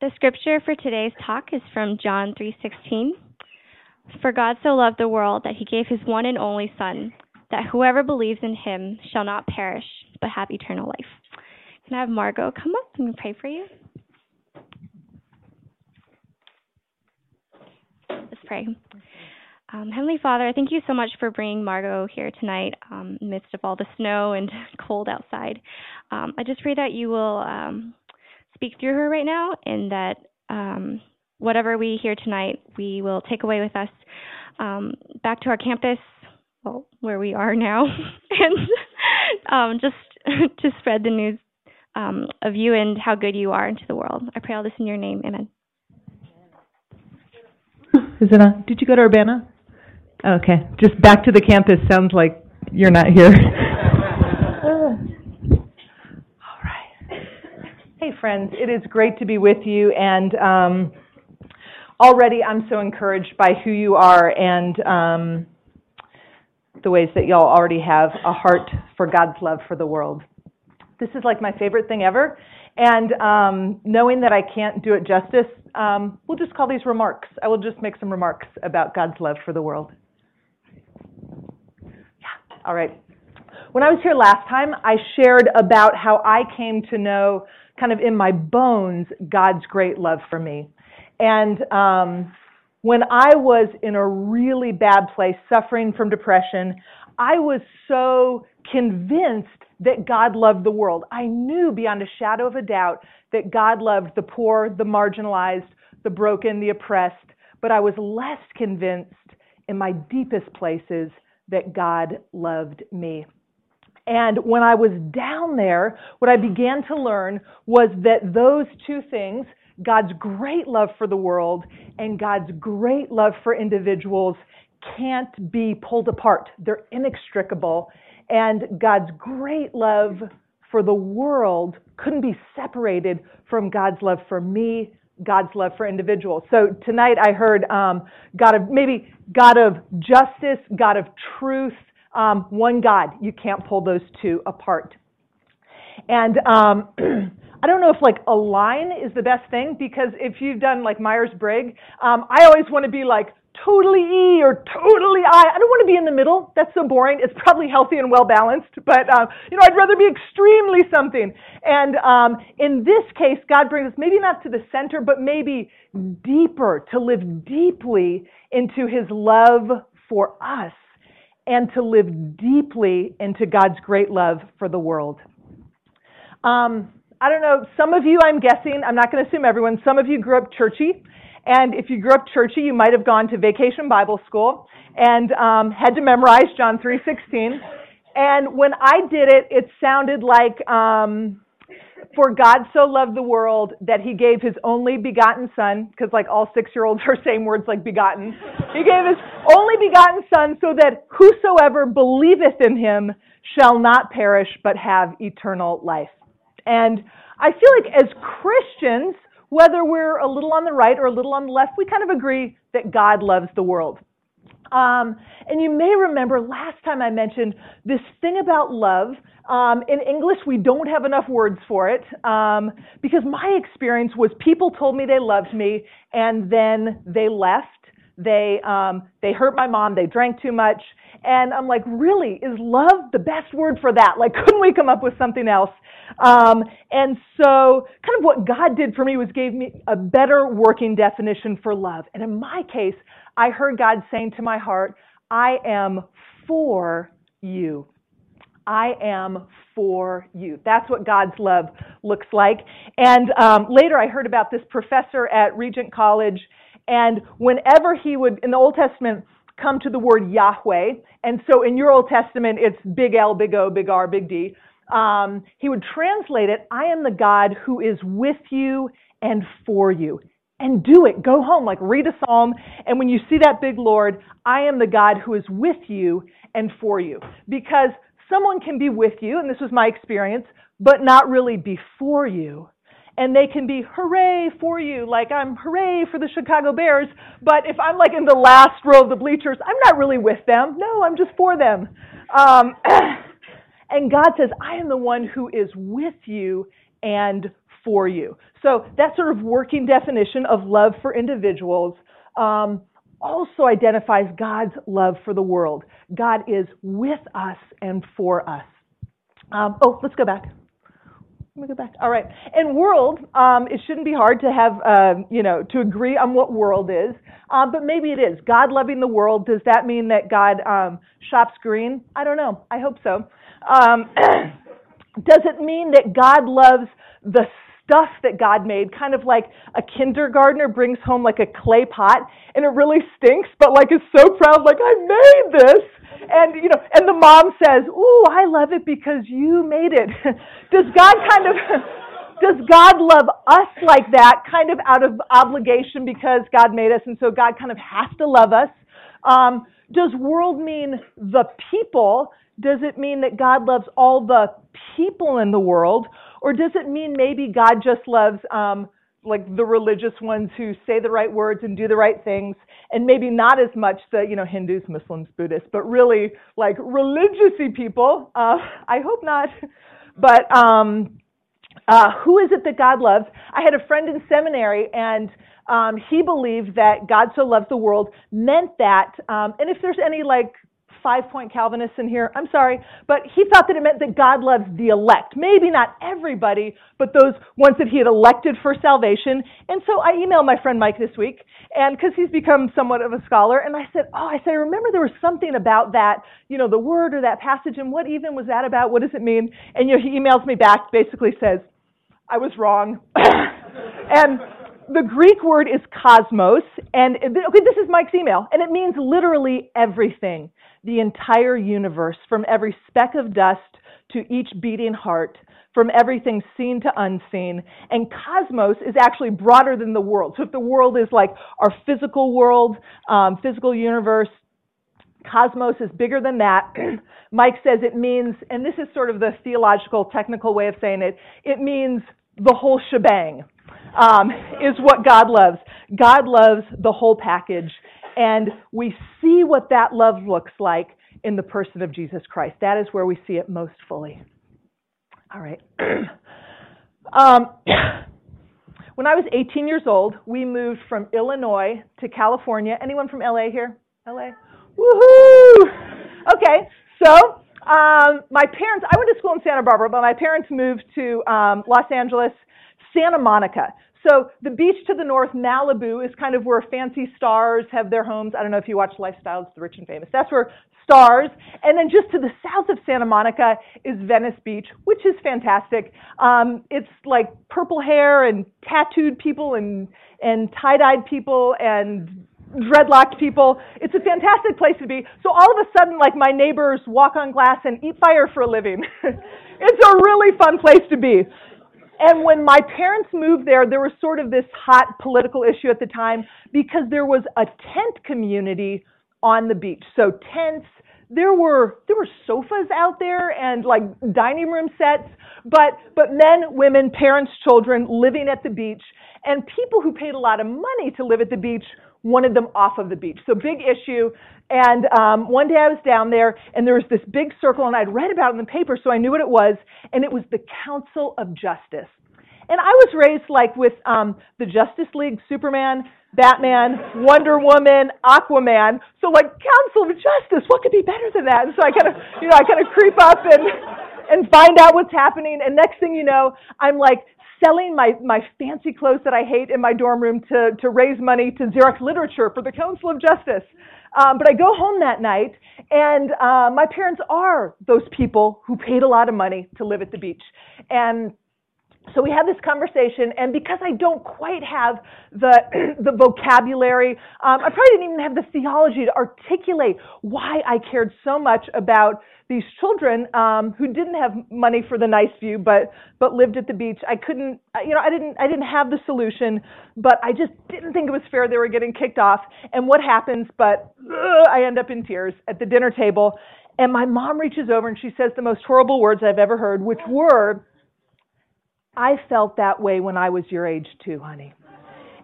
The scripture for today's talk is from John 3:16. For God so loved the world that he gave his one and only son, that whoever believes in him shall not perish but have eternal life. Can I have Margot come up and pray for you? Let's pray. Um, Heavenly Father, thank you so much for bringing Margot here tonight um, in the midst of all the snow and cold outside. Um, I just pray that you will um, speak through her right now and that um, whatever we hear tonight, we will take away with us um, back to our campus, well, where we are now, and just to spread the news of you and how good you are into the world. I pray all this in your name. Amen. Is it on? Did you go to Urbana? Okay, just back to the campus sounds like you're not here. All right. Hey, friends, it is great to be with you, and um, already I'm so encouraged by who you are and um, the ways that y'all already have a heart for God's love for the world. This is like my favorite thing ever, and um, knowing that I can't do it justice, um, we'll just call these remarks. I will just make some remarks about God's love for the world. Yeah, all right. When I was here last time, I shared about how I came to know, kind of in my bones, God's great love for me. And um, when I was in a really bad place, suffering from depression, I was so convinced that God loved the world. I knew beyond a shadow of a doubt that God loved the poor, the marginalized, the broken, the oppressed, but I was less convinced in my deepest places that God loved me. And when I was down there, what I began to learn was that those two things, God's great love for the world and God's great love for individuals, can't be pulled apart. They're inextricable. And God's great love for the world couldn't be separated from God's love for me God's love for individuals. So tonight I heard um, God of maybe God of justice, God of truth, um, one God. You can't pull those two apart. And um, I don't know if like a line is the best thing because if you've done like Myers Briggs, um, I always want to be like totally E or totally I. I don't want to be in the middle. That's so boring. It's probably healthy and well balanced, but um, you know, I'd rather be extremely something. And um, in this case, God brings us maybe not to the center, but maybe deeper to live deeply into His love for us and to live deeply into God's great love for the world. Um, I don't know. Some of you, I'm guessing, I'm not going to assume everyone. Some of you grew up churchy. And if you grew up churchy, you might have gone to vacation Bible school and um, had to memorize John 3:16. And when I did it, it sounded like, um, "For God so loved the world that He gave His only begotten Son," because like all six-year-olds are saying words like "begotten." He gave His only begotten Son so that whosoever believeth in Him shall not perish but have eternal life. And I feel like as Christians, whether we're a little on the right or a little on the left, we kind of agree that God loves the world. Um, and you may remember last time I mentioned this thing about love. Um, in English, we don't have enough words for it um, because my experience was people told me they loved me and then they left. They um, they hurt my mom. They drank too much, and I'm like, really, is love the best word for that? Like, couldn't we come up with something else? Um, and so, kind of what God did for me was gave me a better working definition for love. And in my case, I heard God saying to my heart, I am for you. I am for you. That's what God's love looks like. And um, later I heard about this professor at Regent College, and whenever he would, in the Old Testament, come to the word Yahweh, and so in your Old Testament, it's big L, big O, big R, big D um, he would translate it, I am the God who is with you and for you. And do it. Go home, like read a psalm. And when you see that big Lord, I am the God who is with you and for you. Because someone can be with you, and this was my experience, but not really before you. And they can be hooray for you, like I'm hooray for the Chicago Bears. But if I'm like in the last row of the bleachers, I'm not really with them. No, I'm just for them. Um, And God says, I am the one who is with you and for you. So that sort of working definition of love for individuals um, also identifies God's love for the world. God is with us and for us. Um, oh, let's go back. Let me go back. All right. And world, um, it shouldn't be hard to have, uh, you know, to agree on what world is, uh, but maybe it is. God loving the world, does that mean that God um, shops green? I don't know. I hope so. Um, does it mean that God loves the stuff that God made, kind of like a kindergartner brings home like a clay pot and it really stinks, but like is so proud, like I made this. And you know, and the mom says, "Ooh, I love it because you made it." does God kind of does God love us like that, kind of out of obligation because God made us, and so God kind of has to love us? Um, does world mean the people? Does it mean that God loves all the people in the world? Or does it mean maybe God just loves um, like the religious ones who say the right words and do the right things, and maybe not as much the you know Hindus, Muslims, Buddhists, but really like religiousy people? Uh, I hope not. But um, uh, who is it that God loves? I had a friend in seminary, and um, he believed that God so loves the world meant that, um, and if there's any like five point Calvinists in here. I'm sorry. But he thought that it meant that God loves the elect. Maybe not everybody, but those ones that he had elected for salvation. And so I emailed my friend Mike this week, and because he's become somewhat of a scholar, and I said, Oh, I said, I remember there was something about that, you know, the word or that passage, and what even was that about? What does it mean? And you know, he emails me back, basically says, I was wrong. and the Greek word is cosmos, and okay, this is Mike's email, and it means literally everything the entire universe, from every speck of dust to each beating heart, from everything seen to unseen. And cosmos is actually broader than the world. So if the world is like our physical world, um, physical universe, cosmos is bigger than that. Mike says it means, and this is sort of the theological, technical way of saying it, it means the whole shebang. Um, is what God loves. God loves the whole package. And we see what that love looks like in the person of Jesus Christ. That is where we see it most fully. All right. um, when I was 18 years old, we moved from Illinois to California. Anyone from LA here? LA? Woohoo! Okay, so um, my parents, I went to school in Santa Barbara, but my parents moved to um, Los Angeles, Santa Monica. So the beach to the north, Malibu, is kind of where fancy stars have their homes. I don't know if you watch Lifestyles, the rich and famous. That's where stars. And then just to the south of Santa Monica is Venice Beach, which is fantastic. Um, it's like purple hair and tattooed people and and tie-dyed people and dreadlocked people. It's a fantastic place to be. So all of a sudden, like my neighbors walk on glass and eat fire for a living. it's a really fun place to be. And when my parents moved there, there was sort of this hot political issue at the time because there was a tent community on the beach. So tents, there were there were sofas out there and like dining room sets, but but men, women, parents, children living at the beach, and people who paid a lot of money to live at the beach wanted them off of the beach. So big issue. And um, one day I was down there, and there was this big circle, and I'd read about it in the paper, so I knew what it was, and it was the Council of Justice. And I was raised like with um, the Justice League, Superman, Batman, Wonder Woman, Aquaman. So like Council of Justice, what could be better than that? And so I kind of, you know, I kind of creep up and and find out what's happening. And next thing you know, I'm like selling my, my fancy clothes that I hate in my dorm room to, to raise money to Xerox Literature for the Council of Justice. Um, but I go home that night, and uh, my parents are those people who paid a lot of money to live at the beach. And so we had this conversation, and because I don't quite have the the vocabulary, um, I probably didn't even have the theology to articulate why I cared so much about these children um, who didn't have money for the nice view, but but lived at the beach. I couldn't, you know, I didn't I didn't have the solution, but I just didn't think it was fair they were getting kicked off. And what happens? But I end up in tears at the dinner table, and my mom reaches over and she says the most horrible words I've ever heard, which were I felt that way when I was your age too, honey.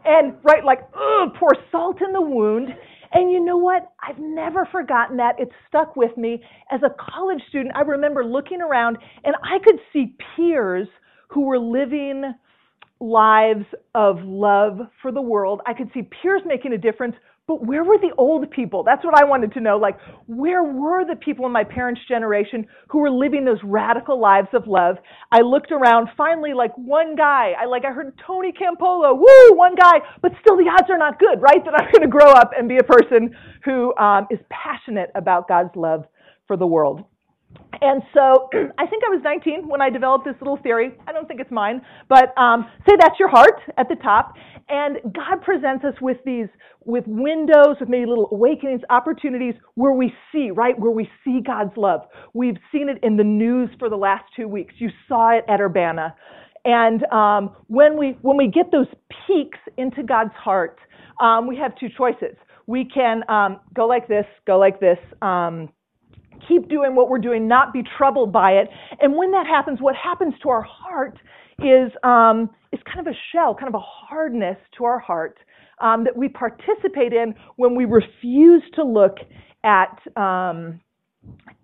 And right, like, ugh, pour salt in the wound. And you know what? I've never forgotten that. It stuck with me. As a college student, I remember looking around and I could see peers who were living lives of love for the world. I could see peers making a difference, but where were the old people? That's what I wanted to know. Like, where were the people in my parents' generation who were living those radical lives of love? I looked around, finally, like one guy. I like I heard Tony Campolo, woo, one guy, but still the odds are not good, right? That I'm going to grow up and be a person who um, is passionate about God's love for the world. And so I think I was 19 when I developed this little theory. I don't think it's mine, but um, say that's your heart at the top. And God presents us with these, with windows, with maybe little awakenings, opportunities where we see, right? Where we see God's love. We've seen it in the news for the last two weeks. You saw it at Urbana. And um, when we when we get those peeks into God's heart, um, we have two choices. We can um, go like this, go like this um, keep doing what we're doing, not be troubled by it. And when that happens, what happens to our heart is, um, is kind of a shell, kind of a hardness to our heart um, that we participate in when we refuse to look at, um,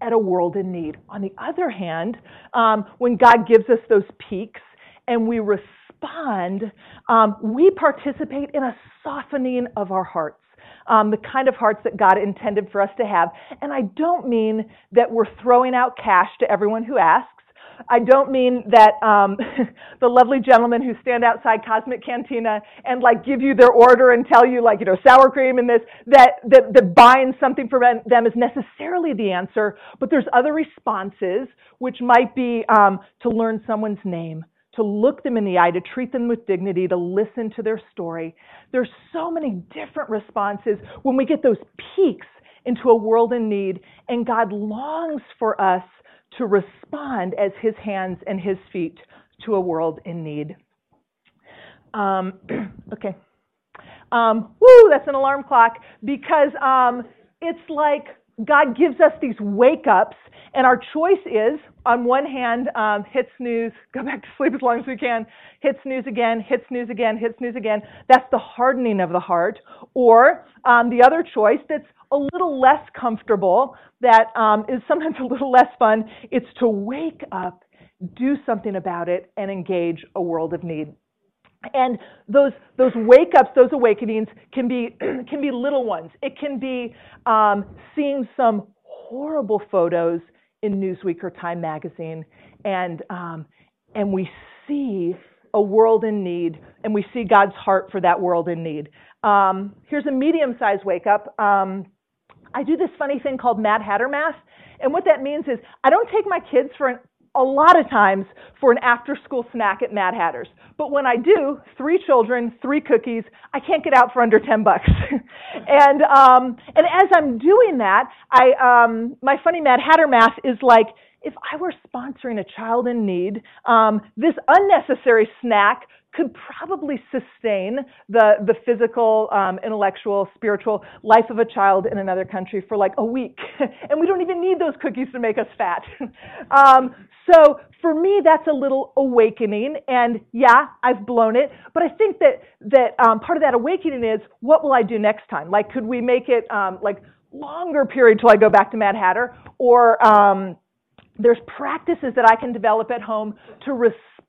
at a world in need. On the other hand, um, when God gives us those peeks and we respond, um, we participate in a softening of our hearts um, the kind of hearts that God intended for us to have. And I don't mean that we're throwing out cash to everyone who asks. I don't mean that um, the lovely gentlemen who stand outside Cosmic Cantina and like give you their order and tell you like you know sour cream and this that that, that buying something for them is necessarily the answer. But there's other responses which might be um, to learn someone's name, to look them in the eye, to treat them with dignity, to listen to their story. There's so many different responses when we get those peeks into a world in need, and God longs for us to respond as His hands and His feet to a world in need. Um, okay. Um, woo, that's an alarm clock because um, it's like God gives us these wake ups, and our choice is, on one hand, um, hit snooze, go back to sleep as long as we can, hit snooze again, hit snooze again, hit snooze again. That's the hardening of the heart. Or um, the other choice that's a little less comfortable, that um, is sometimes a little less fun, it's to wake up, do something about it, and engage a world of need. And those those wake ups, those awakenings can be can be little ones. It can be um, seeing some horrible photos in Newsweek or Time magazine, and um, and we see a world in need, and we see God's heart for that world in need. Um, here's a medium-sized wake up. Um, I do this funny thing called Mad Hatter math, and what that means is I don't take my kids for an a lot of times for an after school snack at Mad Hatters. But when I do, three children, three cookies, I can't get out for under 10 bucks. and, um, and as I'm doing that, I, um, my funny Mad Hatter math is like, if I were sponsoring a child in need, um, this unnecessary snack could probably sustain the, the physical, um, intellectual, spiritual life of a child in another country for like a week. and we don't even need those cookies to make us fat. um, so for me, that's a little awakening. And yeah, I've blown it. But I think that, that um, part of that awakening is what will I do next time? Like, could we make it um, like longer period till I go back to Mad Hatter? Or um, there's practices that I can develop at home to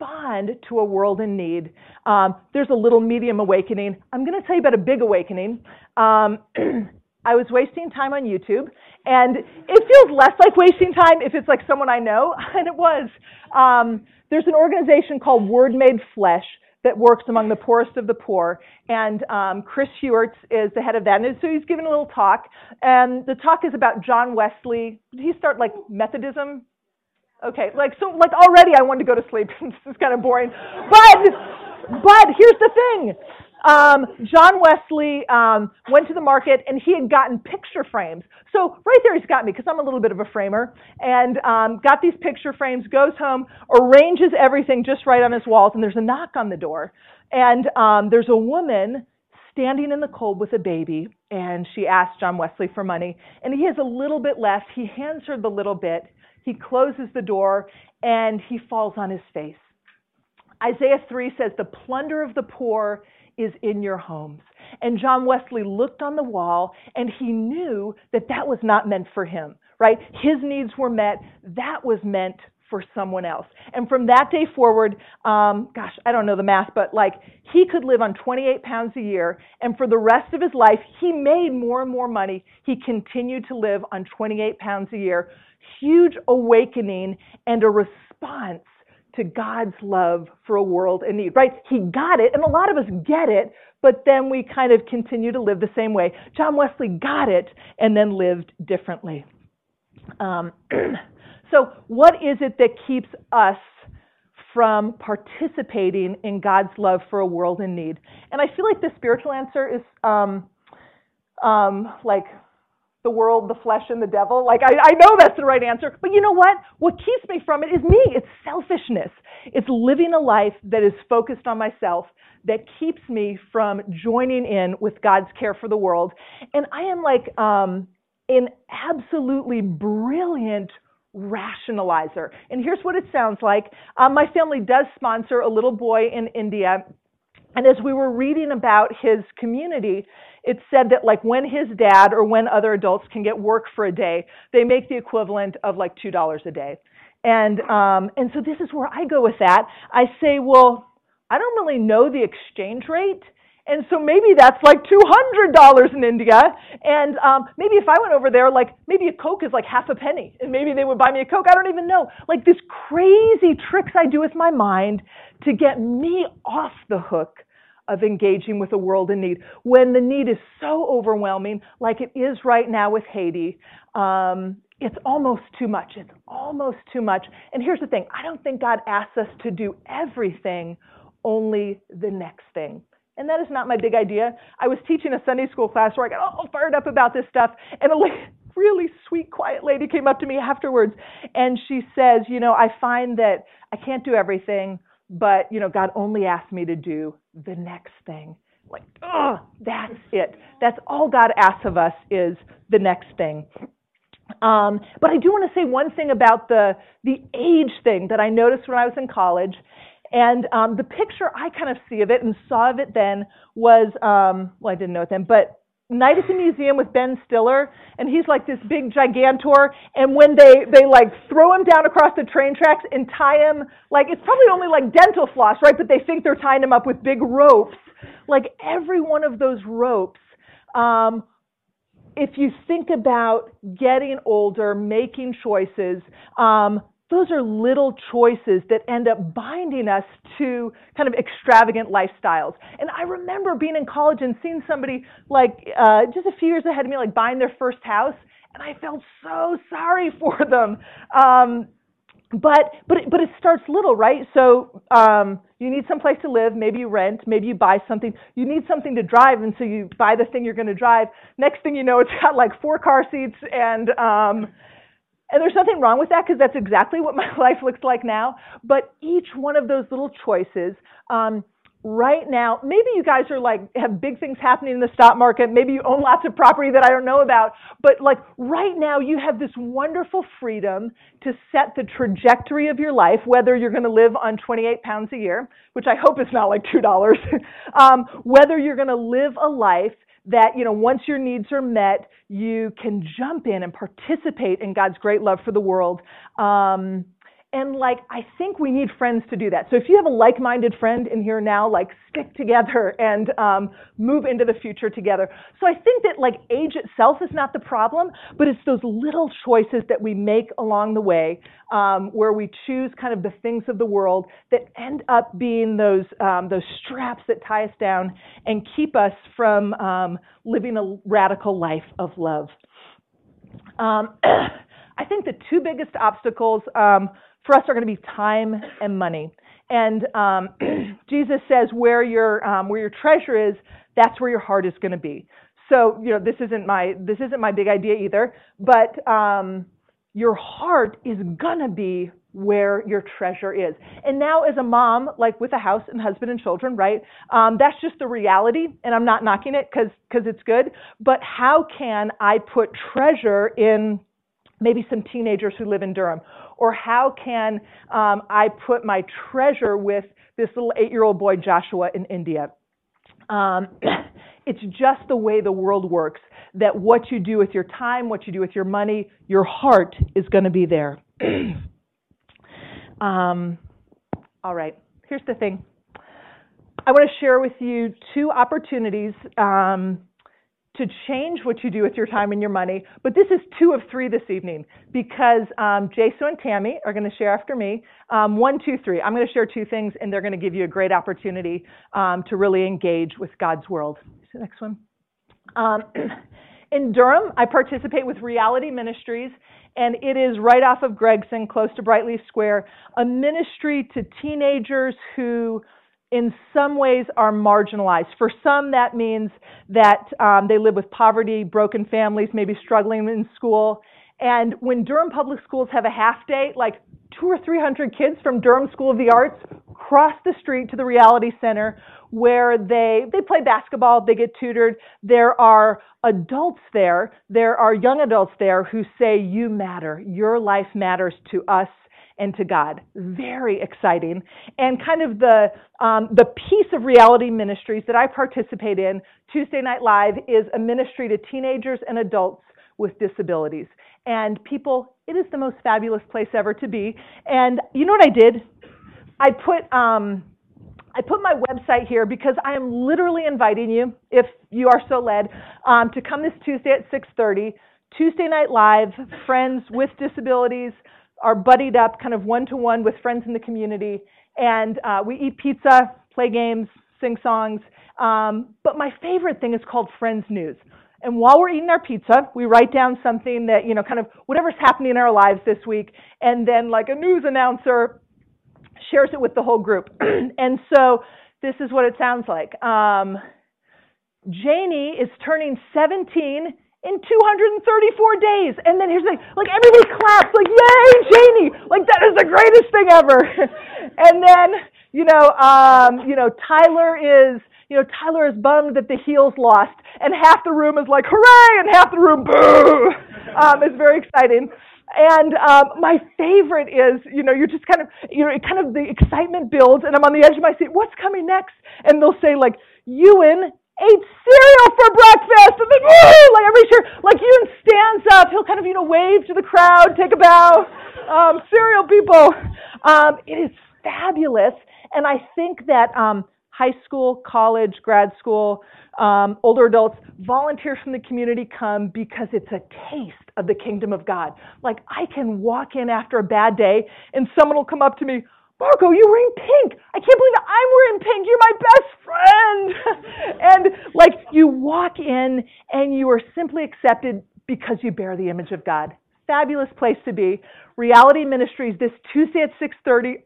respond to a world in need. Um, there's a little medium awakening. I'm going to tell you about a big awakening. Um, I was wasting time on YouTube, and it feels less like wasting time if it's like someone I know, and it was. Um, there's an organization called Word Made Flesh that works among the poorest of the poor, and um, Chris Heuertz is the head of that. And so he's giving a little talk, and the talk is about John Wesley. Did he start like Methodism? Okay, like so, like already I wanted to go to sleep. this is kind of boring, but but here's the thing. Um, John Wesley um, went to the market and he had gotten picture frames. So right there he's got me because I'm a little bit of a framer and um, got these picture frames, goes home, arranges everything just right on his walls, and there's a knock on the door. And um, there's a woman standing in the cold with a baby, and she asks John Wesley for money. And he has a little bit left. He hands her the little bit. He closes the door and he falls on his face. Isaiah 3 says, The plunder of the poor is in your homes. And John Wesley looked on the wall and he knew that that was not meant for him, right? His needs were met. That was meant for someone else. And from that day forward, um, gosh, I don't know the math, but like he could live on 28 pounds a year, and for the rest of his life, he made more and more money. He continued to live on 28 pounds a year. Huge awakening and a response to God's love for a world in need, right? He got it, and a lot of us get it, but then we kind of continue to live the same way. John Wesley got it and then lived differently. Um, so, what is it that keeps us from participating in God's love for a world in need? And I feel like the spiritual answer is um, um, like the world, the flesh, and the devil. Like, I, I know that's the right answer, but you know what? What keeps me from it is me. It's selfishness. It's living a life that is focused on myself that keeps me from joining in with God's care for the world. And I am like um, an absolutely brilliant rationalizer. And here's what it sounds like. Um, my family does sponsor a little boy in India. And as we were reading about his community, it said that like when his dad or when other adults can get work for a day, they make the equivalent of like two dollars a day. And um, and so this is where I go with that. I say, well, I don't really know the exchange rate. And so maybe that's like $200 in India. And um, maybe if I went over there, like maybe a Coke is like half a penny. And maybe they would buy me a Coke. I don't even know. Like this crazy tricks I do with my mind to get me off the hook of engaging with a world in need when the need is so overwhelming, like it is right now with Haiti. Um, it's almost too much. It's almost too much. And here's the thing I don't think God asks us to do everything only the next thing. And that is not my big idea. I was teaching a Sunday school class where I got all fired up about this stuff, and a really sweet, quiet lady came up to me afterwards, and she says, You know, I find that I can't do everything, but, you know, God only asked me to do the next thing. Like, oh, that's it. That's all God asks of us is the next thing. Um, but I do want to say one thing about the the age thing that I noticed when I was in college, and um, the picture I kind of see of it and saw of it then was, um, well, I didn't know it then, but Night at the Museum with Ben Stiller, and he's like this big gigantor, and when they, they like throw him down across the train tracks and tie him, like it's probably only like dental floss, right? But they think they're tying him up with big ropes. Like every one of those ropes, um, if you think about getting older, making choices, um, those are little choices that end up binding us to kind of extravagant lifestyles. And I remember being in college and seeing somebody like uh, just a few years ahead of me, like buying their first house, and I felt so sorry for them. Um, but but it, but it starts little, right? So um, you need some place to live. Maybe you rent. Maybe you buy something. You need something to drive, and so you buy the thing you're going to drive. Next thing you know, it's got like four car seats and um, and there's nothing wrong with that because that's exactly what my life looks like now. But each one of those little choices, um, right now, maybe you guys are like, have big things happening in the stock market. Maybe you own lots of property that I don't know about. But like right now, you have this wonderful freedom to set the trajectory of your life, whether you're going to live on 28 pounds a year, which I hope is not like $2, um, whether you're going to live a life that, you know, once your needs are met, you can jump in and participate in God's great love for the world. Um, and like, I think we need friends to do that. So if you have a like-minded friend in here now, like stick together and um, move into the future together. So I think that like age itself is not the problem, but it's those little choices that we make along the way um, where we choose kind of the things of the world that end up being those um, those straps that tie us down and keep us from um, living a radical life of love. Um, I think the two biggest obstacles um, for us are going to be time and money. And um, Jesus says, where your um, where your treasure is, that's where your heart is going to be. So you know, this isn't my this isn't my big idea either, but um, your heart is gonna be where your treasure is. And now, as a mom, like with a house and husband and children, right? Um, that's just the reality, and I'm not knocking it because because it's good. But how can I put treasure in maybe some teenagers who live in Durham, or how can um, I put my treasure with this little eight year old boy, Joshua, in India? Um, it's just the way the world works that what you do with your time, what you do with your money, your heart is going to be there. Um, all right, here's the thing. I want to share with you two opportunities um, to change what you do with your time and your money. But this is two of three this evening because um, Jason and Tammy are going to share after me. Um, one, two, three. I'm going to share two things, and they're going to give you a great opportunity um, to really engage with God's world. the next one. Um, in Durham, I participate with Reality Ministries, and it is right off of Gregson, close to Brightleaf Square, a ministry to teenagers who in some ways are marginalized. For some, that means that um, they live with poverty, broken families, maybe struggling in school. And when Durham Public Schools have a half day, like two or three hundred kids from Durham School of the Arts cross the street to the Reality Center where they, they play basketball, they get tutored. There are adults there, there are young adults there who say, You matter. Your life matters to us and to God. Very exciting. And kind of the, um, the piece of reality ministries that I participate in, Tuesday Night Live, is a ministry to teenagers and adults with disabilities. And people, it is the most fabulous place ever to be. And you know what I did? I put, um, I put my website here because I am literally inviting you, if you are so led, um, to come this Tuesday at 6:30. Tuesday Night Live, friends with disabilities, are buddied up kind of one to one with friends in the community, and uh, we eat pizza, play games, sing songs. Um, but my favorite thing is called Friends News. And while we're eating our pizza, we write down something that, you know, kind of whatever's happening in our lives this week. And then, like a news announcer shares it with the whole group. and so this is what it sounds like. Um, Janie is turning 17 in 234 days. And then here's the thing, like everybody claps, like, yay, Janie! Like that is the greatest thing ever. and then, you know, um, you know, Tyler is, you know, Tyler is bummed that the heels lost, and half the room is like, hooray, and half the room, boo! Um, it's very exciting. And um, my favorite is, you know, you're just kind of, you know, it kind of the excitement builds, and I'm on the edge of my seat. What's coming next? And they'll say like, Ewan ate cereal for breakfast, and then like every sure, like Ewan stands up. He'll kind of, you know, wave to the crowd, take a bow. Um, cereal people. Um, it is fabulous, and I think that um, high school, college, grad school, um, older adults, volunteers from the community come because it's a taste of the kingdom of God. Like I can walk in after a bad day, and someone will come up to me. Margo, you're wearing pink. I can't believe it. I'm wearing pink. You're my best friend. and like you walk in and you are simply accepted because you bear the image of God. Fabulous place to be. Reality Ministries this Tuesday at 6:30.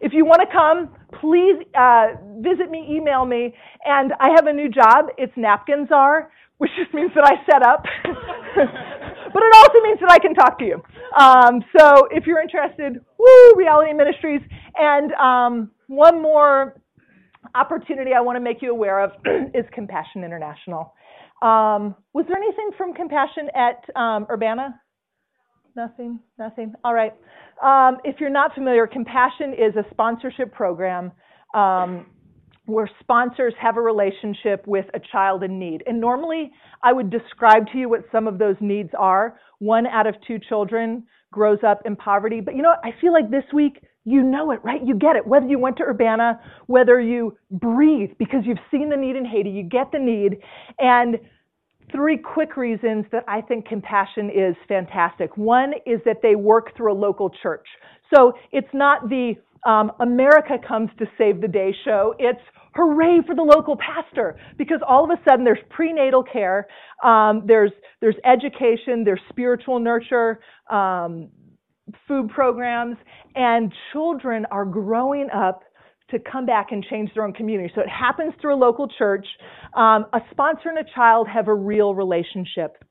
If you want to come, please uh, visit me, email me, and I have a new job. It's napkins are, which just means that I set up. but it also means that I can talk to you. Um, so if you're interested, woo, Reality Ministries. And um, one more opportunity I want to make you aware of is Compassion International. Um, was there anything from Compassion at um, Urbana? Nothing, nothing. All right. Um, if you're not familiar, Compassion is a sponsorship program um, where sponsors have a relationship with a child in need. And normally I would describe to you what some of those needs are. One out of two children grows up in poverty. But you know? I feel like this week you know it, right? You get it. Whether you went to Urbana, whether you breathe because you've seen the need in Haiti, you get the need. And three quick reasons that I think compassion is fantastic. One is that they work through a local church. So it's not the um, America comes to save the day show. It's hooray for the local pastor because all of a sudden there's prenatal care, um, there's there's education, there's spiritual nurture, um, food programs, and children are growing up to come back and change their own community. So it happens through a local church. Um, a sponsor and a child have a real relationship.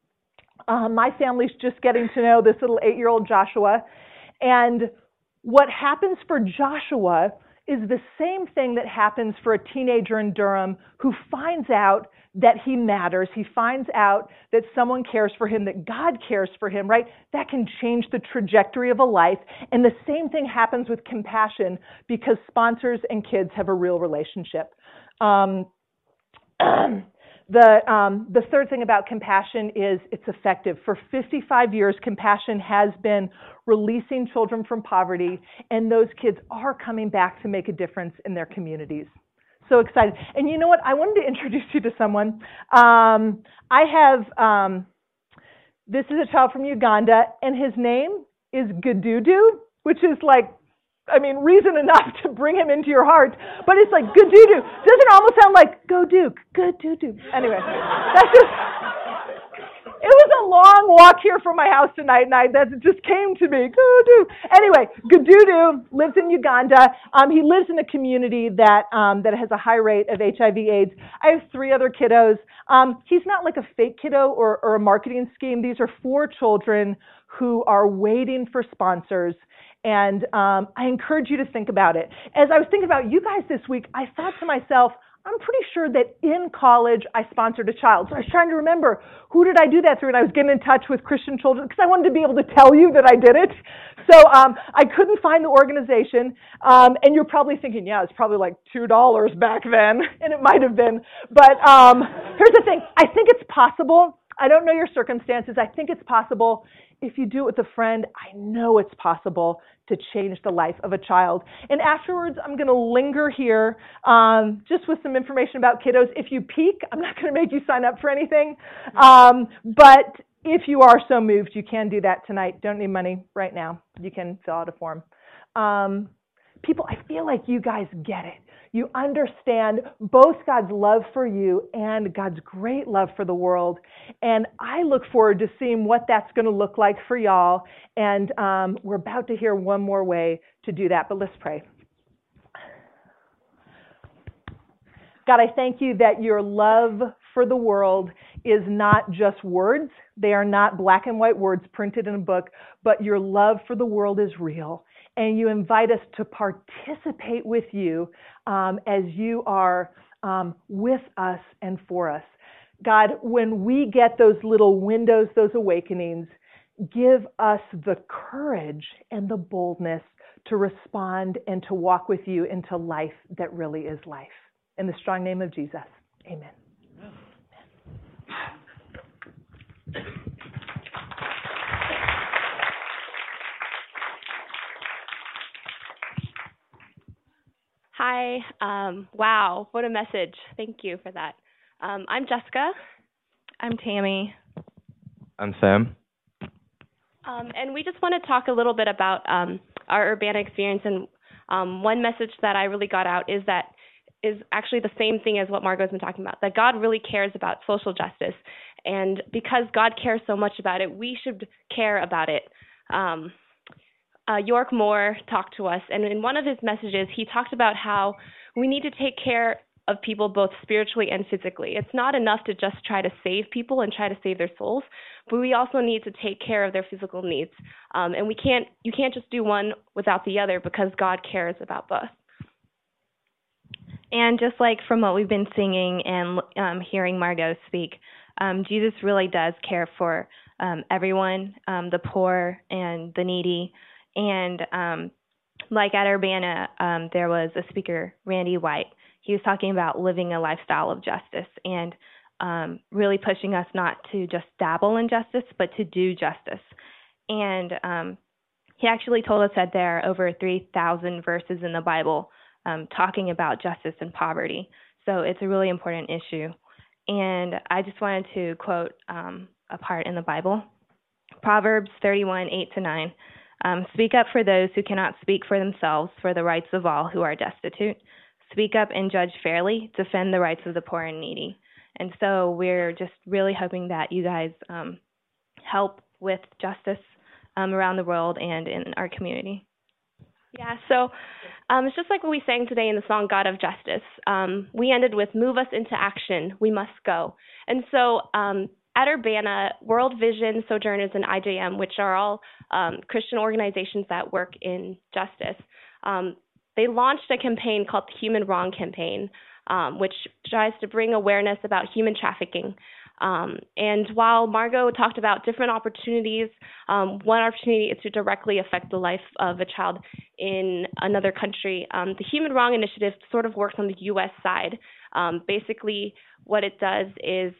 Uh, my family's just getting to know this little eight-year-old Joshua, and what happens for Joshua is the same thing that happens for a teenager in Durham who finds out that he matters. He finds out that someone cares for him, that God cares for him, right? That can change the trajectory of a life. And the same thing happens with compassion because sponsors and kids have a real relationship. Um, The, um, the third thing about compassion is it's effective. For 55 years, compassion has been releasing children from poverty, and those kids are coming back to make a difference in their communities. So excited. And you know what? I wanted to introduce you to someone. Um, I have, um, this is a child from Uganda, and his name is Gadudu, which is like I mean, reason enough to bring him into your heart. But it's like, doo. Doesn't it almost sound like, go Duke, doo doo. Anyway, that's just, it was a long walk here from my house tonight, and I, that just came to me. Doo. Anyway, Gadudu lives in Uganda. Um, he lives in a community that, um, that has a high rate of HIV AIDS. I have three other kiddos. Um, he's not like a fake kiddo or, or a marketing scheme. These are four children who are waiting for sponsors and um, I encourage you to think about it. As I was thinking about you guys this week, I thought to myself, I'm pretty sure that in college I sponsored a child. So I was trying to remember who did I do that through, and I was getting in touch with Christian Children because I wanted to be able to tell you that I did it. So um, I couldn't find the organization, um, and you're probably thinking, yeah, it's probably like two dollars back then, and it might have been. But um, here's the thing: I think it's possible. I don't know your circumstances. I think it's possible if you do it with a friend, I know it's possible to change the life of a child. And afterwards, I'm going to linger here um, just with some information about kiddos. If you peek, I'm not going to make you sign up for anything. Um, but if you are so moved, you can do that tonight. Don't need money right now. You can fill out a form. Um, people, I feel like you guys get it you understand both God's love for you and God's great love for the world. And I look forward to seeing what that's going to look like for y'all. And um, we're about to hear one more way to do that, but let's pray. God, I thank you that your love for the world is not just words. They are not black and white words printed in a book, but your love for the world is real and you invite us to participate with you um, as you are um, with us and for us. God, when we get those little windows, those awakenings, give us the courage and the boldness to respond and to walk with you into life that really is life. In the strong name of Jesus, amen. amen. Hi. Um, wow, what a message. Thank you for that. Um, I'm Jessica. I'm Tammy. I'm Sam. Um, and we just want to talk a little bit about um, our Urbana experience. And um, one message that I really got out is that is actually the same thing as what Margot's been talking about. That God really cares about social justice, and because God cares so much about it, we should care about it. Um, uh, York Moore talked to us, and in one of his messages, he talked about how we need to take care of people both spiritually and physically. It's not enough to just try to save people and try to save their souls, but we also need to take care of their physical needs. Um, and we can't, you can't just do one without the other because God cares about both. And just like from what we've been singing and um, hearing Margot speak, um, Jesus really does care for um, everyone, um, the poor and the needy. And um, like at Urbana, um, there was a speaker, Randy White. He was talking about living a lifestyle of justice and um, really pushing us not to just dabble in justice, but to do justice. And um, he actually told us that there are over 3,000 verses in the Bible um, talking about justice and poverty. So it's a really important issue. And I just wanted to quote um, a part in the Bible Proverbs 31 8 to 9. Um, speak up for those who cannot speak for themselves, for the rights of all who are destitute. Speak up and judge fairly, defend the rights of the poor and needy. And so we're just really hoping that you guys um, help with justice um, around the world and in our community. Yeah, so um, it's just like what we sang today in the song God of Justice. Um, we ended with Move us into action, we must go. And so um, at Urbana, World Vision, Sojourners, and IJM, which are all um, Christian organizations that work in justice, um, they launched a campaign called the Human Wrong Campaign, um, which tries to bring awareness about human trafficking. Um, and while Margot talked about different opportunities, um, one opportunity is to directly affect the life of a child in another country. Um, the Human Wrong Initiative sort of works on the U.S. side, Um, basically, what it does is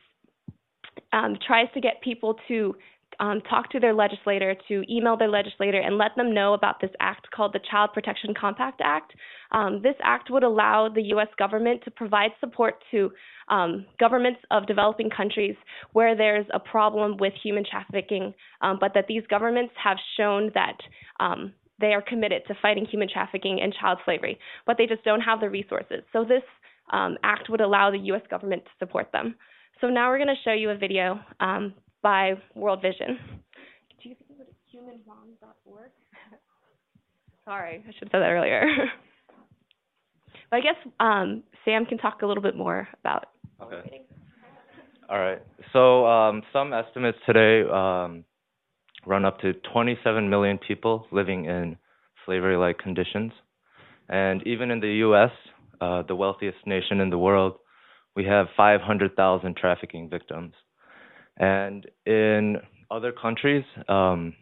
um, tries to get people to um, talk to their legislator, to email their legislator, and let them know about this act called the Child Protection Compact Act. Um, this act would allow the U.S. government to provide support to um, governments of developing countries where there's a problem with human trafficking, um, but that these governments have shown that um, they are committed to fighting human trafficking and child slavery, but they just don't have the resources. So this um, act would allow the U.S. government to support them. So now we're going to show you a video um, by World Vision. Do you think it was Sorry, I should have said that earlier. but I guess um, Sam can talk a little bit more about. Okay. All right. So um, some estimates today um, run up to 27 million people living in slavery-like conditions, and even in the U.S., uh, the wealthiest nation in the world, we have 500,000 trafficking victims. And in other countries, um,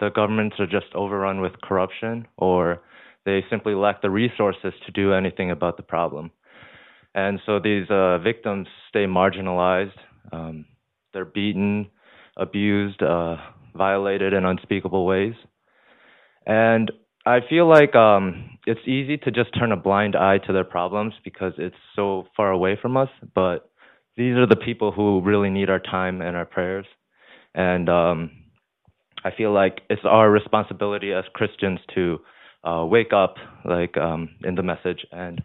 the governments are just overrun with corruption or they simply lack the resources to do anything about the problem. And so these uh, victims stay marginalized. Um, they're beaten, abused, uh, violated in unspeakable ways. And I feel like um, it's easy to just turn a blind eye to their problems because it's so far away from us. But these are the people who really need our time and our prayers. And um, I feel like it's our responsibility as Christians to uh, wake up, like um, in the message. And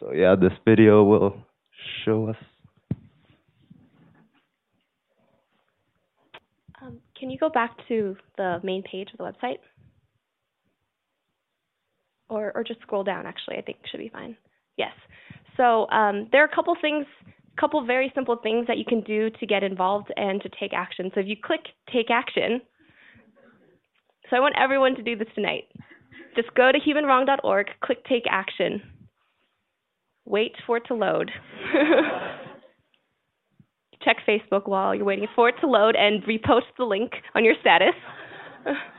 so, yeah, this video will show us. Um, can you go back to the main page of the website? Or, or just scroll down, actually, I think should be fine. Yes. So um, there are a couple things couple very simple things that you can do to get involved and to take action. So if you click take action, so I want everyone to do this tonight. Just go to humanwrong.org, click take action. Wait for it to load. Check Facebook while you're waiting for it to load and repost the link on your status.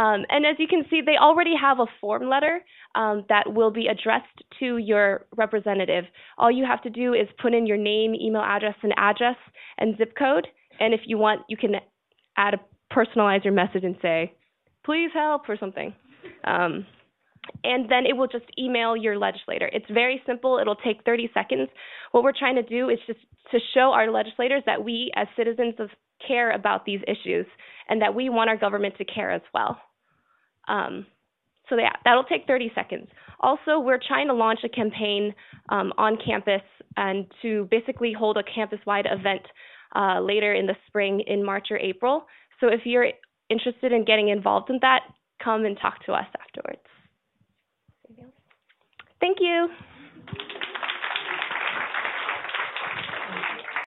Um, and as you can see, they already have a form letter um, that will be addressed to your representative. All you have to do is put in your name, email address, and address and zip code. And if you want, you can add a personalize your message and say, please help or something. Um, and then it will just email your legislator. It's very simple. It'll take 30 seconds. What we're trying to do is just to show our legislators that we, as citizens, of care about these issues and that we want our government to care as well. Um, so yeah, that'll take 30 seconds. Also, we're trying to launch a campaign um, on campus and to basically hold a campus-wide event uh, later in the spring in March or April. So if you're interested in getting involved in that, come and talk to us afterwards. Thank you.